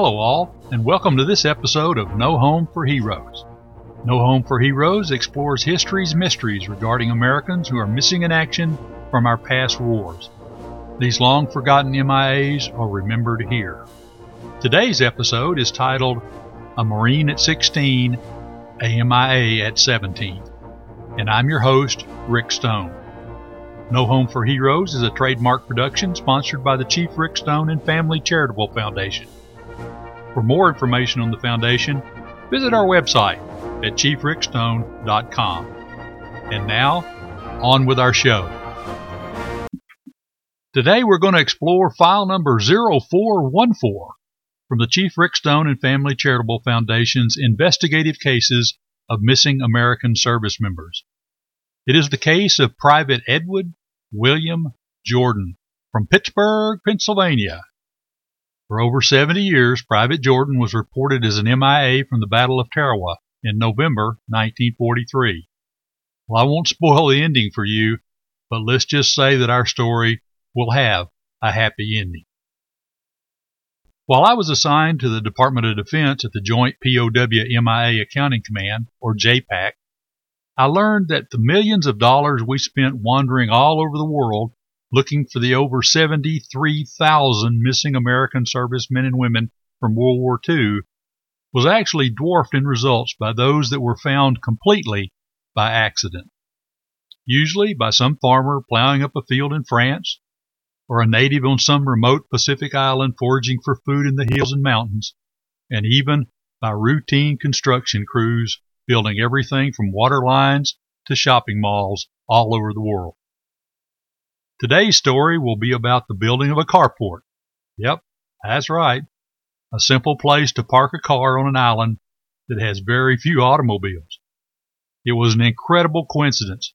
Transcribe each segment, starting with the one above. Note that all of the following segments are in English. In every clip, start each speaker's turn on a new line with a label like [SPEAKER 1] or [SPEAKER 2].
[SPEAKER 1] Hello, all, and welcome to this episode of No Home for Heroes. No Home for Heroes explores history's mysteries regarding Americans who are missing in action from our past wars. These long forgotten MIAs are remembered here. Today's episode is titled A Marine at 16, a MIA at 17. And I'm your host, Rick Stone. No Home for Heroes is a trademark production sponsored by the Chief Rick Stone and Family Charitable Foundation. For more information on the foundation, visit our website at chiefrickstone.com. And now, on with our show. Today we're going to explore file number 0414 from the Chief Rick Stone and Family Charitable Foundation's investigative cases of missing American service members. It is the case of Private Edward William Jordan from Pittsburgh, Pennsylvania. For over 70 years, Private Jordan was reported as an MIA from the Battle of Tarawa in November 1943. Well, I won't spoil the ending for you, but let's just say that our story will have a happy ending. While I was assigned to the Department of Defense at the Joint POW MIA Accounting Command, or JPAC, I learned that the millions of dollars we spent wandering all over the world looking for the over 73,000 missing American servicemen and women from World War II was actually dwarfed in results by those that were found completely by accident. Usually by some farmer plowing up a field in France, or a native on some remote Pacific island foraging for food in the hills and mountains, and even by routine construction crews building everything from water lines to shopping malls all over the world. Today's story will be about the building of a carport. Yep, that's right. A simple place to park a car on an island that has very few automobiles. It was an incredible coincidence,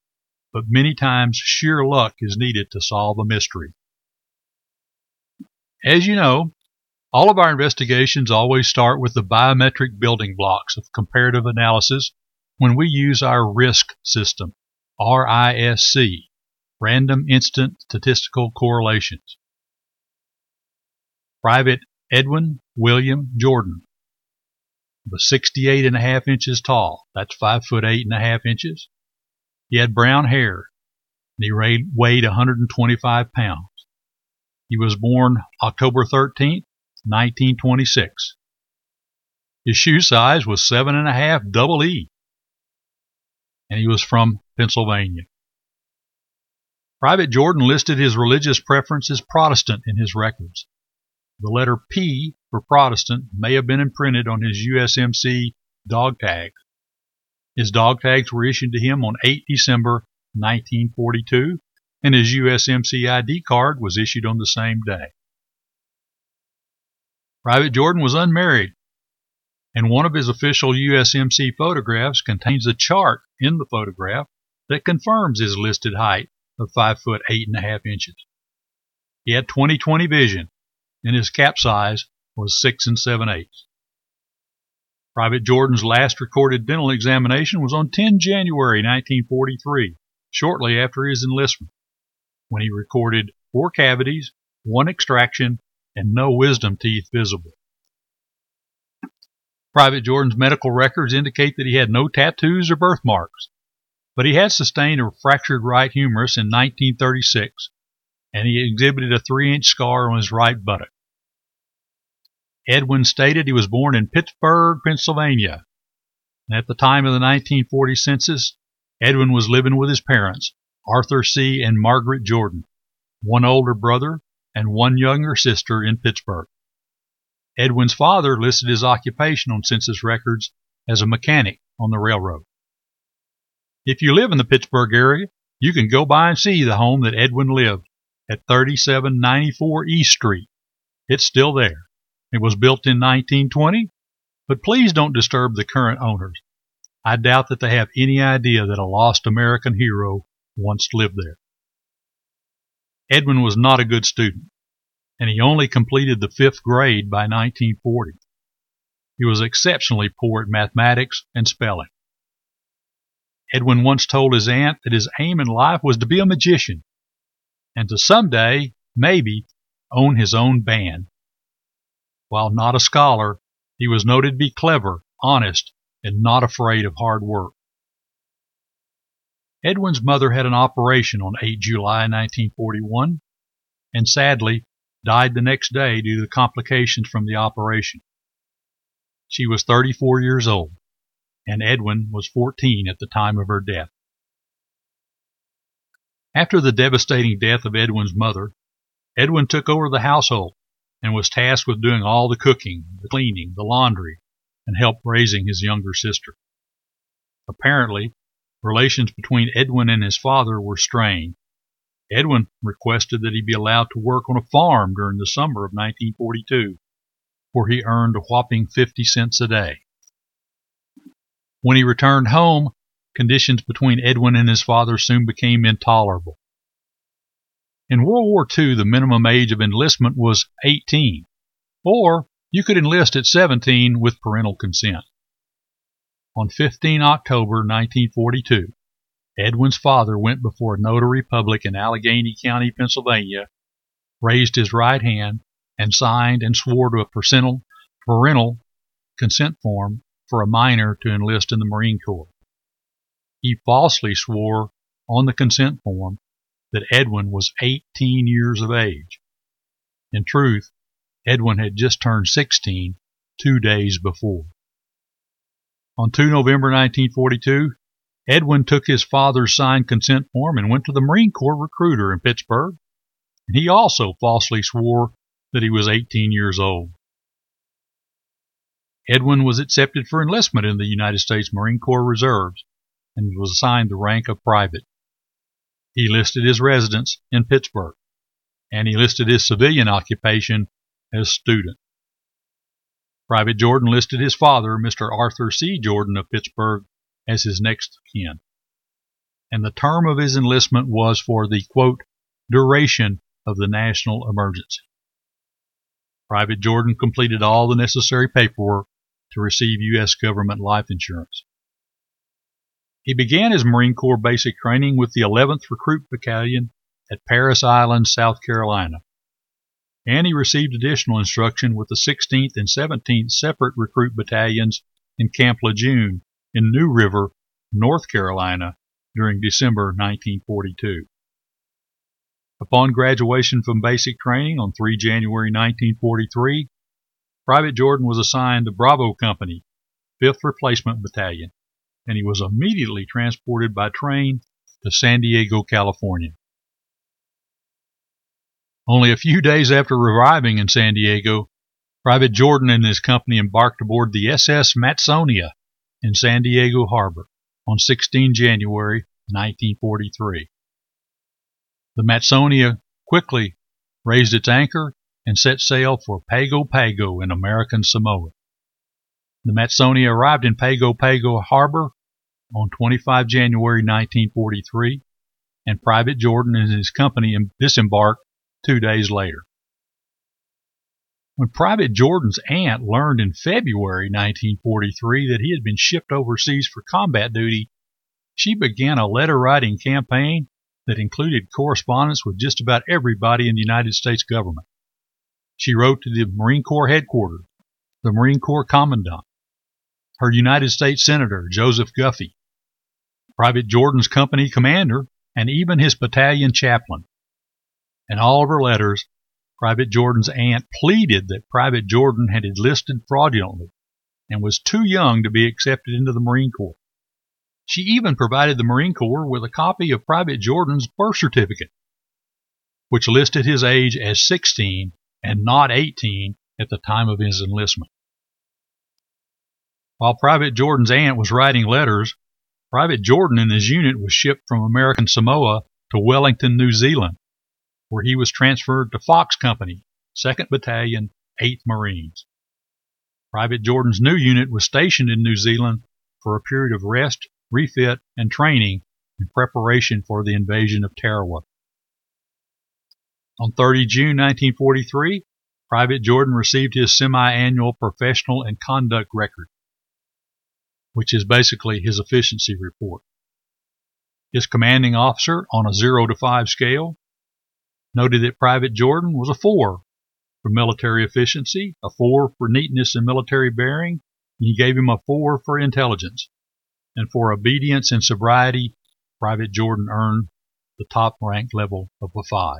[SPEAKER 1] but many times sheer luck is needed to solve a mystery. As you know, all of our investigations always start with the biometric building blocks of comparative analysis when we use our RISC system, R-I-S-C, Random Instant Statistical Correlations. Private Edwin William Jordan was 68 and a half inches tall. That's five foot eight and a half inches. He had brown hair and he weighed 125 pounds. He was born October 13th, 1926. His shoe size was seven and a half double E, and he was from Pennsylvania. Private Jordan listed his religious preference as Protestant in his records. The letter P for Protestant may have been imprinted on his USMC dog tag. His dog tags were issued to him on 8 December 1942, and his USMC ID card was issued on the same day. Private Jordan was unmarried, and one of his official USMC photographs contains a chart in the photograph that confirms his listed height of five foot eight and a half inches. He had 20/20 vision, and his cap size was six and seven eighths. Private Jordan's last recorded dental examination was on 10 January 1943, shortly after his enlistment, when he recorded four cavities, one extraction, and no wisdom teeth visible. Private Jordan's medical records indicate that he had no tattoos or birthmarks, but he had sustained a fractured right humerus in 1936, and he exhibited a three inch scar on his right buttock. Edwin stated he was born in Pittsburgh, Pennsylvania. And at the time of the 1940 census, Edwin was living with his parents, Arthur C. and Margaret Jordan, one older brother and one younger sister in Pittsburgh. Edwin's father listed his occupation on census records as a mechanic on the railroad. If you live in the Pittsburgh area, you can go by and see the home that Edwin lived at 3794 East Street. It's still there. It was built in 1920, but please don't disturb the current owners. I doubt that they have any idea that a lost American hero once lived there. Edwin was not a good student, and he only completed the fifth grade by 1940. He was exceptionally poor at mathematics and spelling. Edwin once told his aunt that his aim in life was to be a magician and to someday, maybe, own his own band. While not a scholar, he was noted to be clever, honest, and not afraid of hard work. Edwin's mother had an operation on 8 July 1941 and sadly died the next day due to complications from the operation. She was 34 years old, and Edwin was 14 at the time of her death. After the devastating death of Edwin's mother, Edwin took over the household and was tasked with doing all the cooking, the cleaning, the laundry, and help raising his younger sister. Apparently, relations between Edwin and his father were strained. Edwin requested that he be allowed to work on a farm during the summer of 1942, where he earned a whopping 50 cents a day. When he returned home, conditions between Edwin and his father soon became intolerable. In World War II, the minimum age of enlistment was 18, or you could enlist at 17 with parental consent. On 15 October 1942, Edwin's father went before a notary public in Allegheny County, Pennsylvania, raised his right hand, and signed and swore to a parental, consent form for a minor to enlist in the Marine Corps. He falsely swore on the consent form that Edwin was 18 years of age. In truth, Edwin had just turned 16 two days before. On 2 November 1942, Edwin took his father's signed consent form and went to the Marine Corps recruiter in Pittsburgh. He also falsely swore that he was 18 years old. Edwin was accepted for enlistment in the United States Marine Corps Reserves and was assigned the rank of private. He listed his residence in Pittsburgh, and he listed his civilian occupation as student. Private Jordan listed his father, Mr. Arthur C. Jordan of Pittsburgh, as his next kin. And the term of his enlistment was for the quote, duration of the national emergency. Private Jordan completed all the necessary paperwork to receive U.S. government life insurance. He began his Marine Corps basic training with the 11th Recruit Battalion at Parris Island, South Carolina and he received additional instruction with the 16th and 17th separate recruit battalions in Camp Lejeune in New River, North Carolina during December 1942. Upon graduation from basic training on 3 January 1943, Private Jordan was assigned to Bravo Company, 5th Replacement Battalion, and he was immediately transported by train to San Diego, California. Only a few days after arriving in San Diego, Private Jordan and his company embarked aboard the SS Matsonia in San Diego Harbor on 16 January 1943. The Matsonia quickly raised its anchor and set sail for Pago Pago in American Samoa. The Matsonia arrived in Pago Pago Harbor on 25 January 1943, and Private Jordan and his company disembarked two days later. When Private Jordan's aunt learned in February 1943 that he had been shipped overseas for combat duty, she began a letter writing campaign that included correspondence with just about everybody in the United States government. She wrote to the Marine Corps headquarters, the Marine Corps Commandant, her United States Senator, Joseph Guffey, Private Jordan's company commander, and even his battalion chaplain. In all of her letters, Private Jordan's aunt pleaded that Private Jordan had enlisted fraudulently and was too young to be accepted into the Marine Corps. She even provided the Marine Corps with a copy of Private Jordan's birth certificate, which listed his age as 16 and not 18 at the time of his enlistment. While Private Jordan's aunt was writing letters, Private Jordan and his unit was shipped from American Samoa to Wellington, New Zealand, where he was transferred to Fox Company, 2nd Battalion, 8th Marines. Private Jordan's new unit was stationed in New Zealand for a period of rest, refit, and training in preparation for the invasion of Tarawa. On 30 June 1943, Private Jordan received his semi-annual professional and conduct record, which is basically his efficiency report. His commanding officer on a 0 to 5 scale noted that Private Jordan was a four for military efficiency, a 4 for neatness and military bearing, and he gave him a 4 for intelligence. And for obedience and sobriety, Private Jordan earned the top rank level of a 5.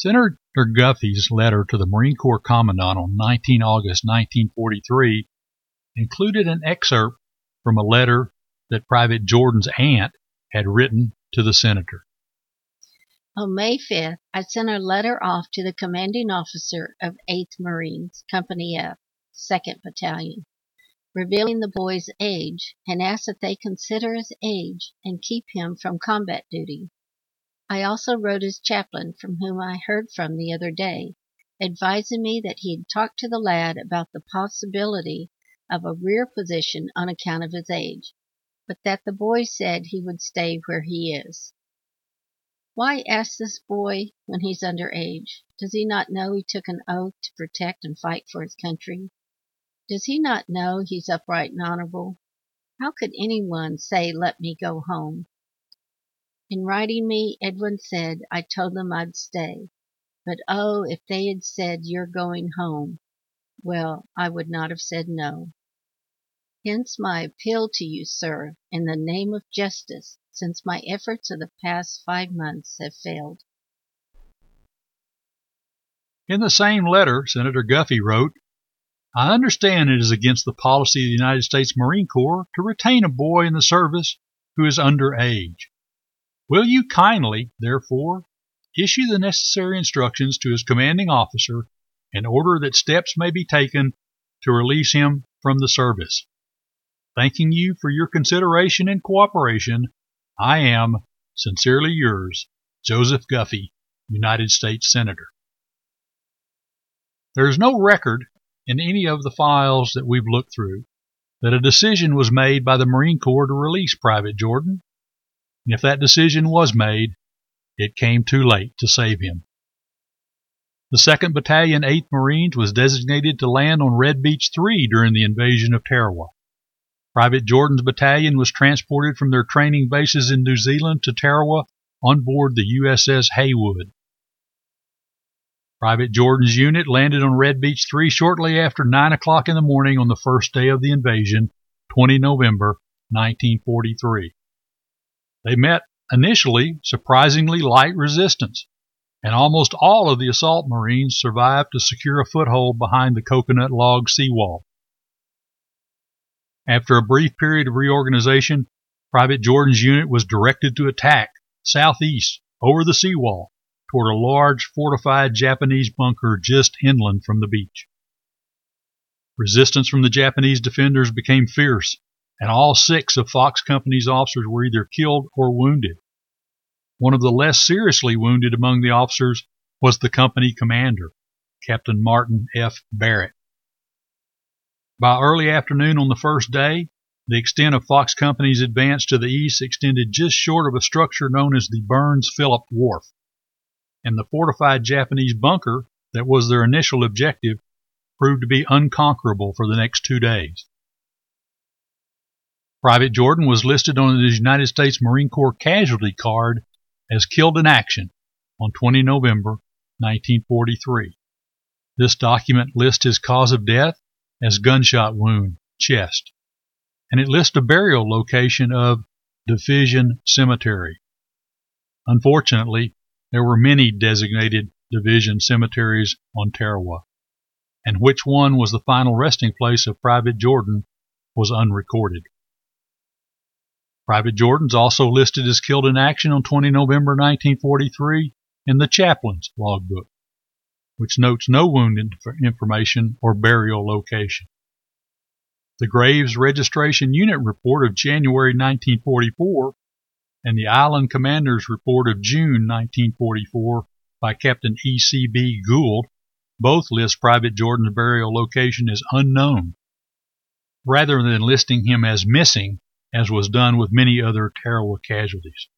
[SPEAKER 1] Senator Guffey's letter to the Marine Corps Commandant on 19 August 1943 included an excerpt from a letter that Private Jordan's aunt had written to the senator.
[SPEAKER 2] On May 5th, I sent a letter off to the commanding officer of 8th Marines, Company F, 2nd Battalion, revealing the boy's age, and asked that they consider his age and keep him from combat duty. I also wrote his chaplain, from whom I heard from the other day, advising me that he had talked to the lad about the possibility of a rear position on account of his age, but that the boy said he would stay where he is. Why ask this boy when he's under age? Does he not know he took an oath to protect and fight for his country? Does he not know he's upright and honorable? How could anyone say, let me go home? In writing me, Edwin said I told them I'd stay. But oh, if they had said you're going home, well, I would not have said no. Hence my appeal to you, sir, in the name of justice, since my efforts of the past five months have failed.
[SPEAKER 1] In the same letter, Senator Guffey wrote, I understand it is against the policy of the United States Marine Corps to retain a boy in the service who is under age. Will you kindly, therefore, issue the necessary instructions to his commanding officer in order that steps may be taken to release him from the service? Thanking you for your consideration and cooperation, I am sincerely yours, Joseph Guffey, United States Senator. There is no record in any of the files that we've looked through that a decision was made by the Marine Corps to release Private Jordan if that decision was made, it came too late to save him. The 2nd Battalion, 8th Marines, was designated to land on Red Beach 3 during the invasion of Tarawa. Private Jordan's battalion was transported from their training bases in New Zealand to Tarawa on board the USS Heywood. Private Jordan's unit landed on Red Beach 3 shortly after 9 o'clock in the morning on the first day of the invasion, 20 November 1943. They met initially surprisingly light resistance, and almost all of the assault Marines survived to secure a foothold behind the coconut log seawall. After a brief period of reorganization, Private Jordan's unit was directed to attack southeast over the seawall toward a large fortified Japanese bunker just inland from the beach. Resistance from the Japanese defenders became fierce, and all six of Fox Company's officers were either killed or wounded. One of the less seriously wounded among the officers was the company commander, Captain Martin F. Barrett. By early afternoon on the first day, the extent of Fox Company's advance to the east extended just short of a structure known as the Burns Philp Wharf, and the fortified Japanese bunker that was their initial objective proved to be unconquerable for the next two days. Private Jordan was listed on the United States Marine Corps casualty card as killed in action on 20 November 1943. This document lists his cause of death as gunshot wound, chest, and it lists a burial location of Division Cemetery. Unfortunately, there were many designated division cemeteries on Tarawa, and which one was the final resting place of Private Jordan was unrecorded. Private Jordan's also listed as killed in action on 20 November 1943 in the chaplain's logbook, which notes no wound information or burial location. The Graves Registration Unit report of January 1944 and the Island Commander's report of June 1944 by Captain E.C.B. Gould both list Private Jordan's burial location as unknown, rather than listing him as missing as was done with many other Tarawa casualties.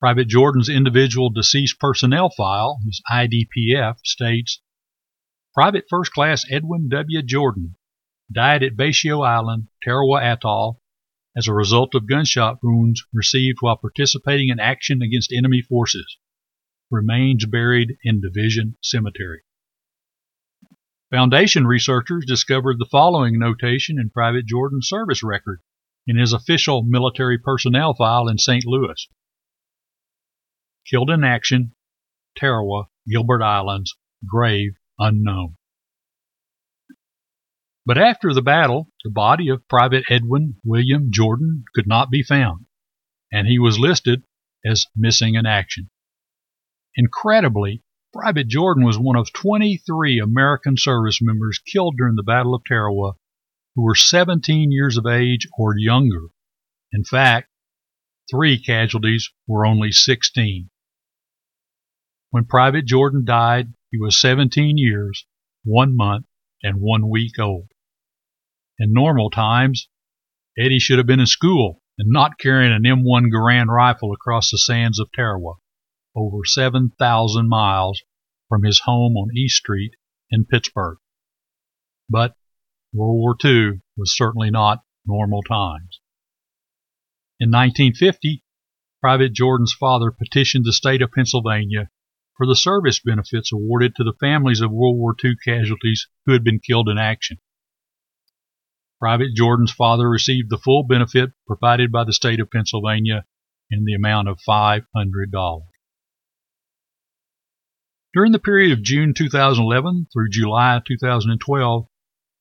[SPEAKER 1] Private Jordan's individual deceased personnel file, his IDPF, states Private First Class Edwin W. Jordan died at Betio Island, Tarawa Atoll, as a result of gunshot wounds received while participating in action against enemy forces. remains buried in Division Cemetery. Foundation researchers discovered the following notation in Private Jordan's service record in his official military personnel file in St. Louis. Killed in action, Tarawa, Gilbert Islands, grave unknown. But after the battle, the body of Private Edwin William Jordan could not be found, and he was listed as missing in action. Incredibly, Private Jordan was one of 23 American service members killed during the Battle of Tarawa who were 17 years of age or younger. In fact, three casualties were only 16. When Private Jordan died, he was 17 years, one month, and one week old. In normal times, Eddie should have been in school and not carrying an M1 Garand rifle across the sands of Tarawa, over 7,000 miles from his home on East Street in Pittsburgh. But World War II was certainly not normal times. In 1950, Private Jordan's father petitioned the state of Pennsylvania for the service benefits awarded to the families of World War II casualties who had been killed in action. Private Jordan's father received the full benefit provided by the state of Pennsylvania in the amount of $500. During the period of June 2011 through July 2012,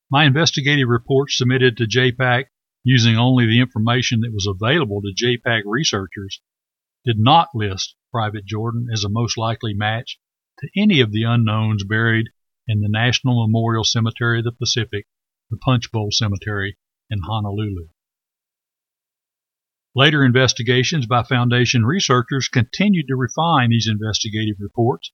[SPEAKER 1] my investigative report submitted to JPAC using only the information that was available to JPAC researchers did not list Private Jordan as a most likely match to any of the unknowns buried in the National Memorial Cemetery of the Pacific the Punch Bowl Cemetery in Honolulu. Later investigations by Foundation researchers continued to refine these investigative reports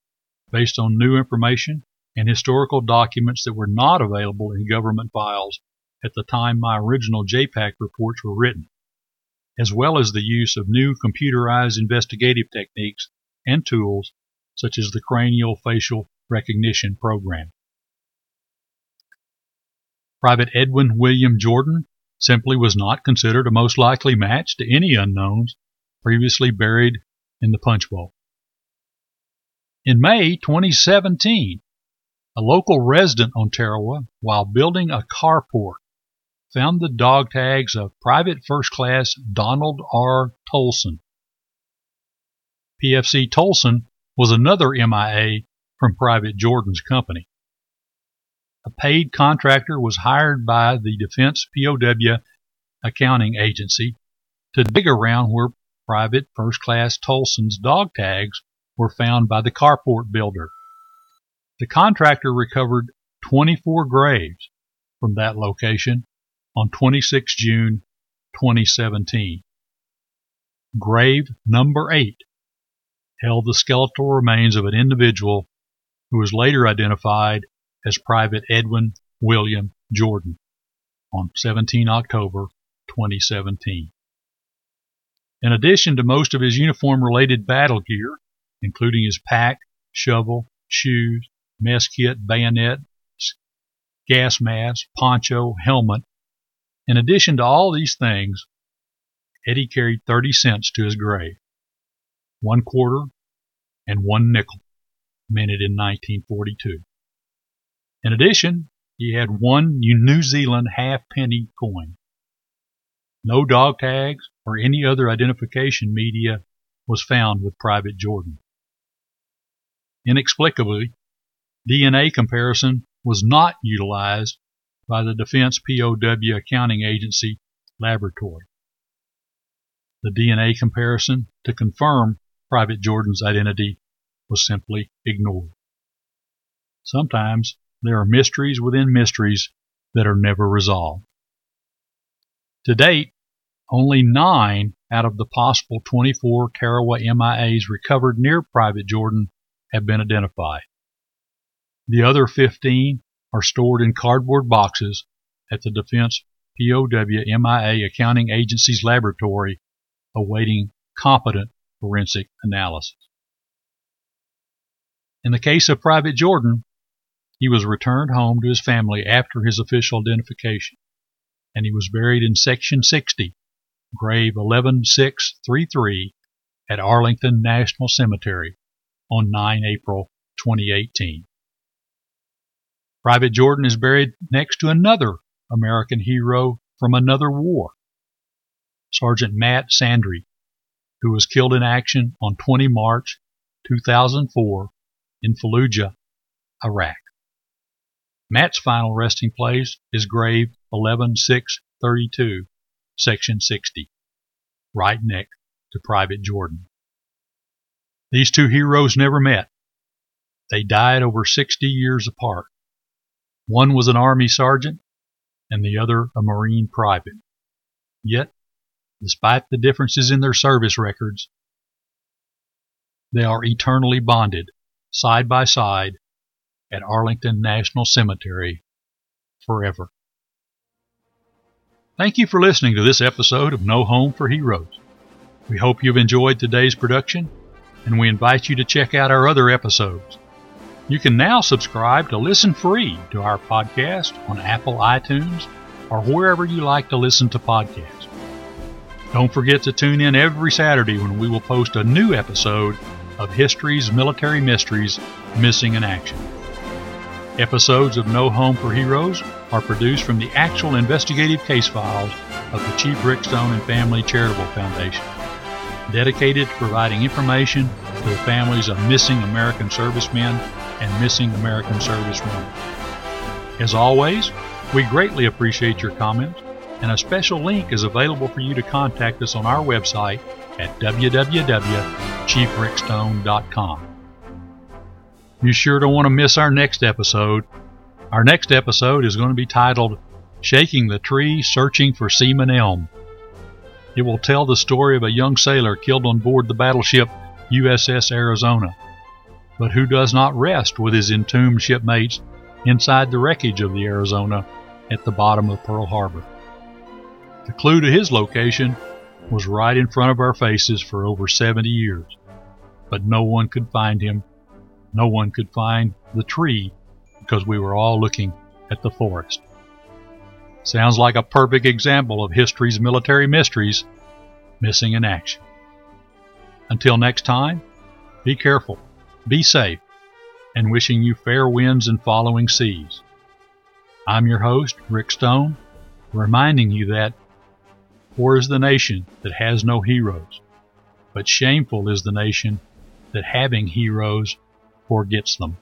[SPEAKER 1] based on new information and historical documents that were not available in government files at the time my original JPAC reports were written, as well as the use of new computerized investigative techniques and tools such as the cranial facial recognition program. Private Edwin William Jordan simply was not considered a most likely match to any unknowns previously buried in the Punch Bowl. In May 2017, a local resident on Tarawa, while building a carport, found the dog tags of Private First Class Donald R. Tolson. PFC Tolson was another MIA from Private Jordan's company a paid contractor was hired by the Defense POW Accounting Agency to dig around where Private First Class Tolson's dog tags were found by the carport builder. The contractor recovered 24 graves from that location on 26 June 2017. Grave number 8 held the skeletal remains of an individual who was later identified as Private Edwin William Jordan on 17 October 2017. In addition to most of his uniform related battle gear, including his pack, shovel, shoes, mess kit, bayonet, gas mask, poncho, helmet, in addition to all these things, Eddie carried 30 cents to his grave, one quarter and one nickel, minted in 1942. In addition, he had one New Zealand halfpenny coin. No dog tags or any other identification media was found with Private Jordan. Inexplicably, DNA comparison was not utilized by the Defense POW Accounting Agency laboratory. The DNA comparison to confirm Private Jordan's identity was simply ignored. Sometimes there are mysteries within mysteries that are never resolved. To date, only nine out of the possible 24 Tarawa MIAs recovered near Private Jordan have been identified. The other 15 are stored in cardboard boxes at the Defense POW MIA Accounting Agency's laboratory awaiting competent forensic analysis. In the case of Private Jordan, he was returned home to his family after his official identification, and he was buried in Section 60, grave 11633 at Arlington National Cemetery on 9 April 2018. Private Jordan is buried next to another American hero from another war, Sergeant Matt Sandri, who was killed in action on 20 March 2004 in Fallujah, Iraq. Matt's final resting place is grave 11632, section 60, right next to Private Jordan. These two heroes never met. They died over 60 years apart. One was an Army sergeant and the other a Marine private. Yet, despite the differences in their service records, they are eternally bonded, side by side, at Arlington National Cemetery forever. Thank you for listening to this episode of No Home for Heroes. We hope you've enjoyed today's production, and we invite you to check out our other episodes. You can now subscribe to listen free to our podcast on Apple iTunes or wherever you like to listen to podcasts. Don't forget to tune in every Saturday when we will post a new episode of History's Military Mysteries Missing in Action. Episodes of No Home for Heroes are produced from the actual investigative case files of the Chief Rick Stone and Family Charitable Foundation, dedicated to providing information to the families of missing American servicemen and missing American servicewomen. As always, we greatly appreciate your comments, and a special link is available for you to contact us on our website at www.chiefrickstone.com. You sure don't want to miss our next episode. Our next episode is going to be titled Shaking the Tree Searching for Seaman Elm. It will tell the story of a young sailor killed on board the battleship USS Arizona, but who does not rest with his entombed shipmates inside the wreckage of the Arizona at the bottom of Pearl Harbor. The clue to his location was right in front of our faces for over 70 years, but no one could find him no one could find the tree because we were all looking at the forest. Sounds like a perfect example of history's military mysteries missing in action. Until next time, be careful, be safe, and wishing you fair winds and following seas. I'm your host, Rick Stone, reminding you that poor is the nation that has no heroes, but shameful is the nation that having heroes forgets them.